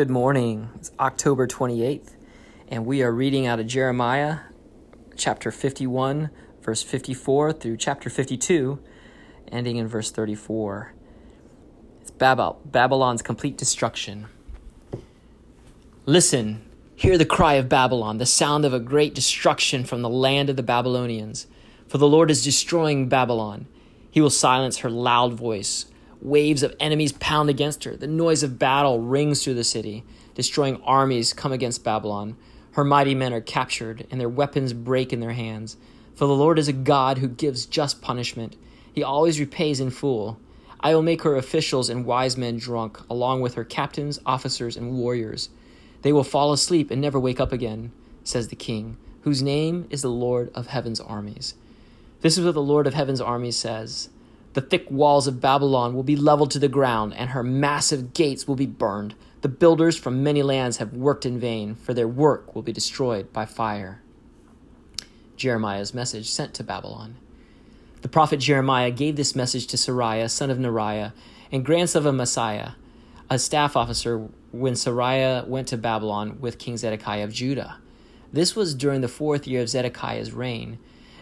Good morning. It's October 28th, and we are reading out of Jeremiah chapter 51, verse 54 through chapter 52, ending in verse 34. It's Babel, Babylon's complete destruction. Listen, hear the cry of Babylon, the sound of a great destruction from the land of the Babylonians. For the Lord is destroying Babylon. He will silence her loud voice Waves of enemies pound against her. The noise of battle rings through the city. Destroying armies come against Babylon. Her mighty men are captured, and their weapons break in their hands. For the Lord is a God who gives just punishment. He always repays in full. I will make her officials and wise men drunk, along with her captains, officers, and warriors. They will fall asleep and never wake up again, says the King, whose name is the Lord of heaven's armies. This is what the Lord of heaven's armies says. The thick walls of Babylon will be leveled to the ground, and her massive gates will be burned. The builders from many lands have worked in vain, for their work will be destroyed by fire. Jeremiah's message sent to Babylon. The prophet Jeremiah gave this message to Seraiah, son of Neriah, and grandson of Mahseiah, a staff officer, when Seraiah went to Babylon with King Zedekiah of Judah. This was during the fourth year of Zedekiah's reign.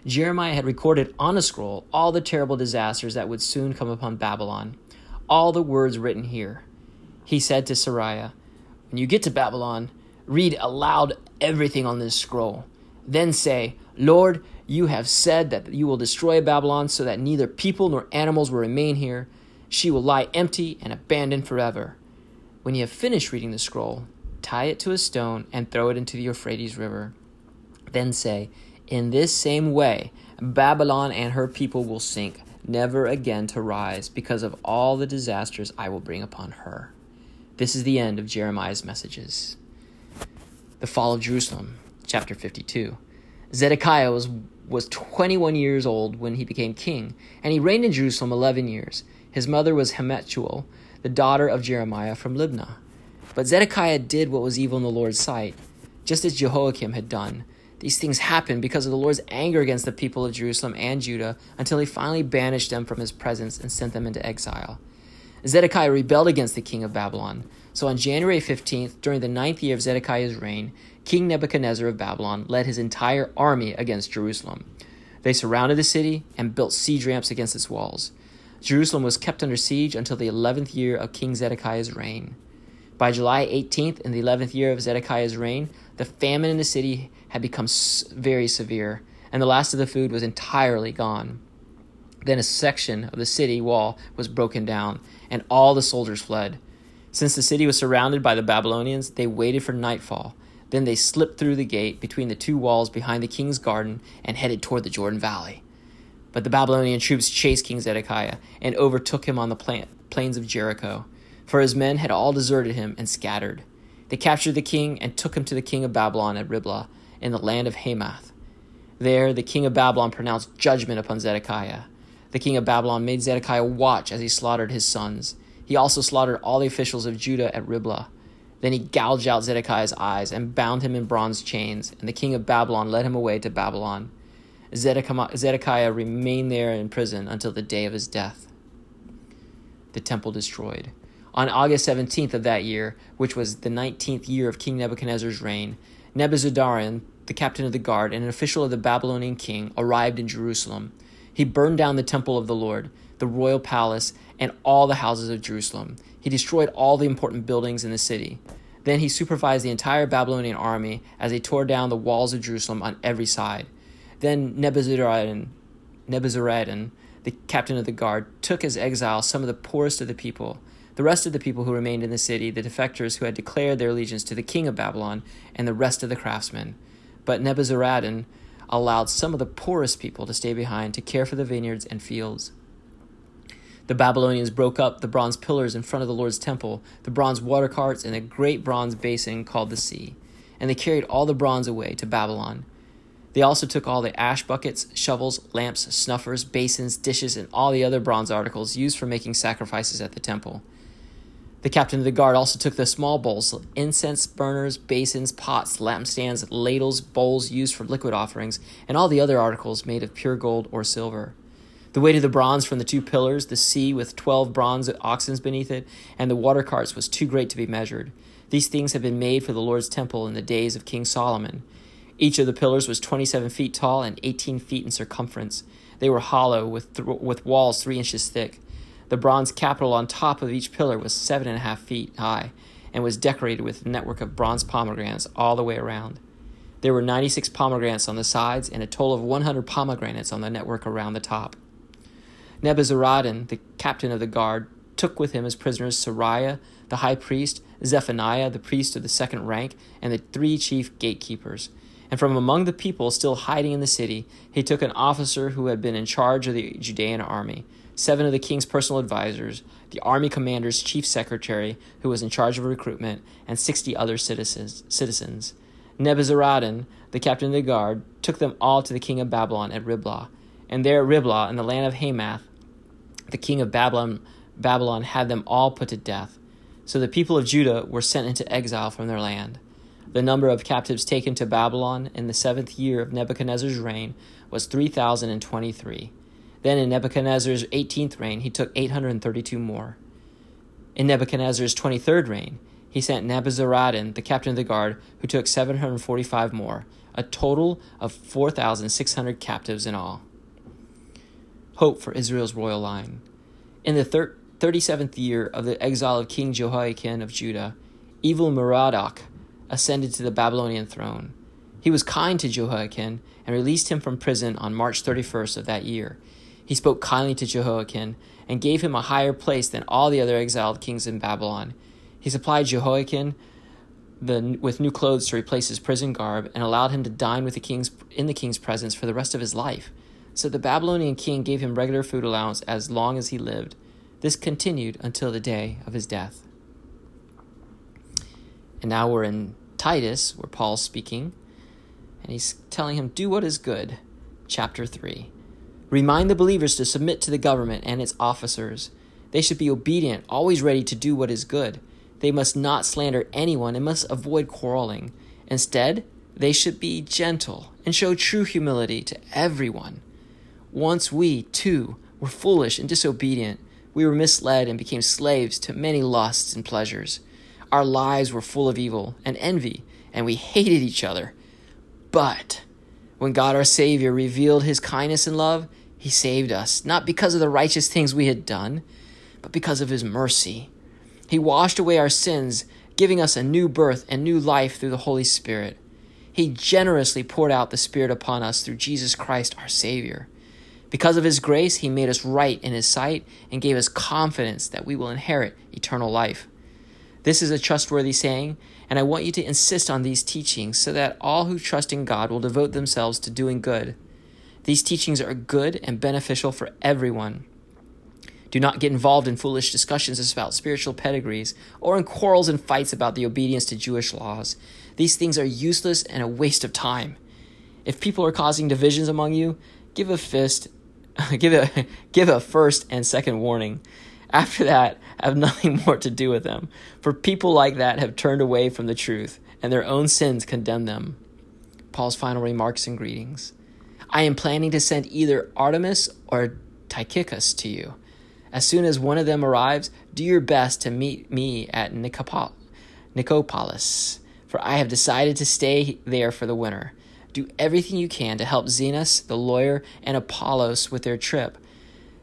Jeremiah had recorded on a scroll all the terrible disasters that would soon come upon Babylon, all the words written here. He said to Seraiah, When you get to Babylon, read aloud everything on this scroll. Then say, Lord, you have said that you will destroy Babylon so that neither people nor animals will remain here. She will lie empty and abandoned forever. When you have finished reading the scroll, tie it to a stone and throw it into the Euphrates River. Then say, in this same way, Babylon and her people will sink, never again to rise, because of all the disasters I will bring upon her. This is the end of Jeremiah's messages. The fall of Jerusalem, chapter 52. Zedekiah was, was 21 years old when he became king, and he reigned in Jerusalem 11 years. His mother was Hamutal, the daughter of Jeremiah from Libnah. But Zedekiah did what was evil in the Lord's sight, just as Jehoiakim had done. These things happened because of the Lord's anger against the people of Jerusalem and Judah until he finally banished them from his presence and sent them into exile. Zedekiah rebelled against the king of Babylon. So on January 15th, during the ninth year of Zedekiah's reign, King Nebuchadnezzar of Babylon led his entire army against Jerusalem. They surrounded the city and built siege ramps against its walls. Jerusalem was kept under siege until the 11th year of King Zedekiah's reign. By July 18th, in the 11th year of Zedekiah's reign, the famine in the city had become very severe, and the last of the food was entirely gone. Then a section of the city wall was broken down, and all the soldiers fled. Since the city was surrounded by the Babylonians, they waited for nightfall. Then they slipped through the gate between the two walls behind the king's garden and headed toward the Jordan Valley. But the Babylonian troops chased King Zedekiah and overtook him on the plains of Jericho, for his men had all deserted him and scattered. They captured the king and took him to the king of Babylon at Riblah in the land of Hamath. There, the king of Babylon pronounced judgment upon Zedekiah. The king of Babylon made Zedekiah watch as he slaughtered his sons. He also slaughtered all the officials of Judah at Riblah. Then he gouged out Zedekiah's eyes and bound him in bronze chains, and the king of Babylon led him away to Babylon. Zedekiah remained there in prison until the day of his death. The temple destroyed. On August 17th of that year, which was the 19th year of King Nebuchadnezzar's reign, Nebuzaradan, the captain of the guard and an official of the Babylonian king, arrived in Jerusalem. He burned down the temple of the Lord, the royal palace, and all the houses of Jerusalem. He destroyed all the important buildings in the city. Then he supervised the entire Babylonian army as they tore down the walls of Jerusalem on every side. Then Nebuzaradan, Nebuzaradan, the captain of the guard, took as exile some of the poorest of the people the rest of the people who remained in the city, the defectors who had declared their allegiance to the king of Babylon, and the rest of the craftsmen. But Nebuzaradan allowed some of the poorest people to stay behind to care for the vineyards and fields. The Babylonians broke up the bronze pillars in front of the Lord's temple, the bronze water carts, and a great bronze basin called the sea, and they carried all the bronze away to Babylon. They also took all the ash buckets, shovels, lamps, snuffers, basins, dishes, and all the other bronze articles used for making sacrifices at the temple. The captain of the guard also took the small bowls, incense burners, basins, pots, lampstands, ladles, bowls used for liquid offerings, and all the other articles made of pure gold or silver. The weight of the bronze from the two pillars, the sea with twelve bronze oxen beneath it, and the water carts was too great to be measured. These things had been made for the Lord's temple in the days of King Solomon. Each of the pillars was 27 feet tall and 18 feet in circumference. They were hollow, with, th- with walls three inches thick. The bronze capital on top of each pillar was seven and a half feet high and was decorated with a network of bronze pomegranates all the way around. There were 96 pomegranates on the sides and a total of 100 pomegranates on the network around the top. Nebuzaradan, the captain of the guard, took with him as prisoners Seraiah, the high priest, Zephaniah, the priest of the second rank, and the three chief gatekeepers. And from among the people still hiding in the city, he took an officer who had been in charge of the Judean army, seven of the king's personal advisers, the army commander's chief secretary, who was in charge of recruitment, and sixty other citizens. citizens. Nebuzaradan, the captain of the guard, took them all to the king of Babylon at Riblah. And there at Riblah, in the land of Hamath, the king of Babylon, Babylon had them all put to death. So the people of Judah were sent into exile from their land. The number of captives taken to Babylon in the seventh year of Nebuchadnezzar's reign was 3,023. Then in Nebuchadnezzar's eighteenth reign, he took 832 more. In Nebuchadnezzar's 23rd reign, he sent Nebuzaradan, the captain of the guard, who took 745 more, a total of 4,600 captives in all. Hope for Israel's royal line. In the thir- 37th year of the exile of King Jehoiakim of Judah, Evil-merodach ascended to the Babylonian throne. He was kind to Jehoiakim and released him from prison on March 31st of that year. He spoke kindly to Jehoiakim and gave him a higher place than all the other exiled kings in Babylon. He supplied Jehoiakim the, with new clothes to replace his prison garb and allowed him to dine with the king's, in the king's presence for the rest of his life. So the Babylonian king gave him regular food allowance as long as he lived. This continued until the day of his death. And now we're in Titus, where Paul's speaking, and he's telling him, Do what is good. Chapter 3. Remind the believers to submit to the government and its officers. They should be obedient, always ready to do what is good. They must not slander anyone and must avoid quarreling. Instead, they should be gentle and show true humility to everyone. Once we, too, were foolish and disobedient, we were misled and became slaves to many lusts and pleasures. Our lives were full of evil and envy, and we hated each other. But when God our Savior revealed his kindness and love, he saved us, not because of the righteous things we had done, but because of his mercy. He washed away our sins, giving us a new birth and new life through the Holy Spirit. He generously poured out the Spirit upon us through Jesus Christ our Savior. Because of His grace, He made us right in His sight and gave us confidence that we will inherit eternal life. This is a trustworthy saying, and I want you to insist on these teachings so that all who trust in God will devote themselves to doing good. These teachings are good and beneficial for everyone. Do not get involved in foolish discussions about spiritual pedigrees or in quarrels and fights about the obedience to Jewish laws. These things are useless and a waste of time. If people are causing divisions among you, give a fist, give a give a first and second warning. After that, have nothing more to do with them, for people like that have turned away from the truth, and their own sins condemn them. Paul's final remarks and greetings. I am planning to send either Artemas or Tychicus to you. As soon as one of them arrives, do your best to meet me at Nicopolis, for I have decided to stay there for the winter. Do everything you can to help Zenas, the lawyer, and Apollos with their trip.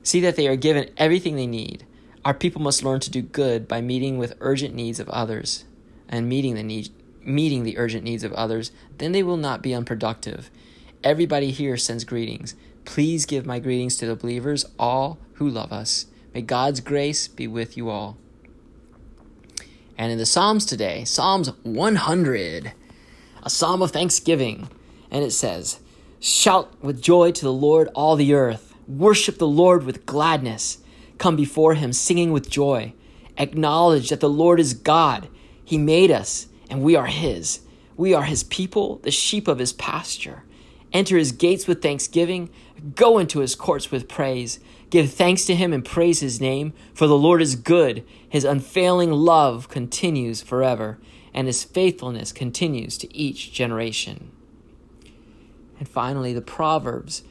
See that they are given everything they need. Our people must learn to do good by meeting with urgent needs of others and meeting the need, meeting the urgent needs of others, then they will not be unproductive. Everybody here sends greetings. Please give my greetings to the believers, all who love us. May God's grace be with you all. And in the Psalms today, Psalms 100, a psalm of thanksgiving. And it says, Shout with joy to the Lord, all the earth. Worship the Lord with gladness come before him singing with joy. Acknowledge that the Lord is God. He made us, and we are his. We are his people, the sheep of his pasture. Enter his gates with thanksgiving, go into his courts with praise. Give thanks to him and praise his name, for the Lord is good. His unfailing love continues forever, and his faithfulness continues to each generation. And finally, the Proverbs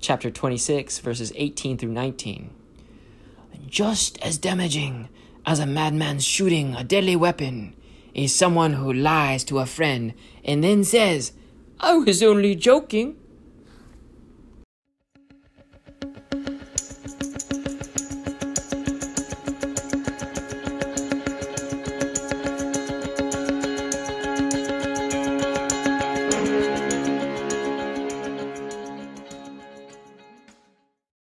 chapter 26, verses 18 through 19. Just as damaging as a madman shooting a deadly weapon is someone who lies to a friend and then says, I was only joking.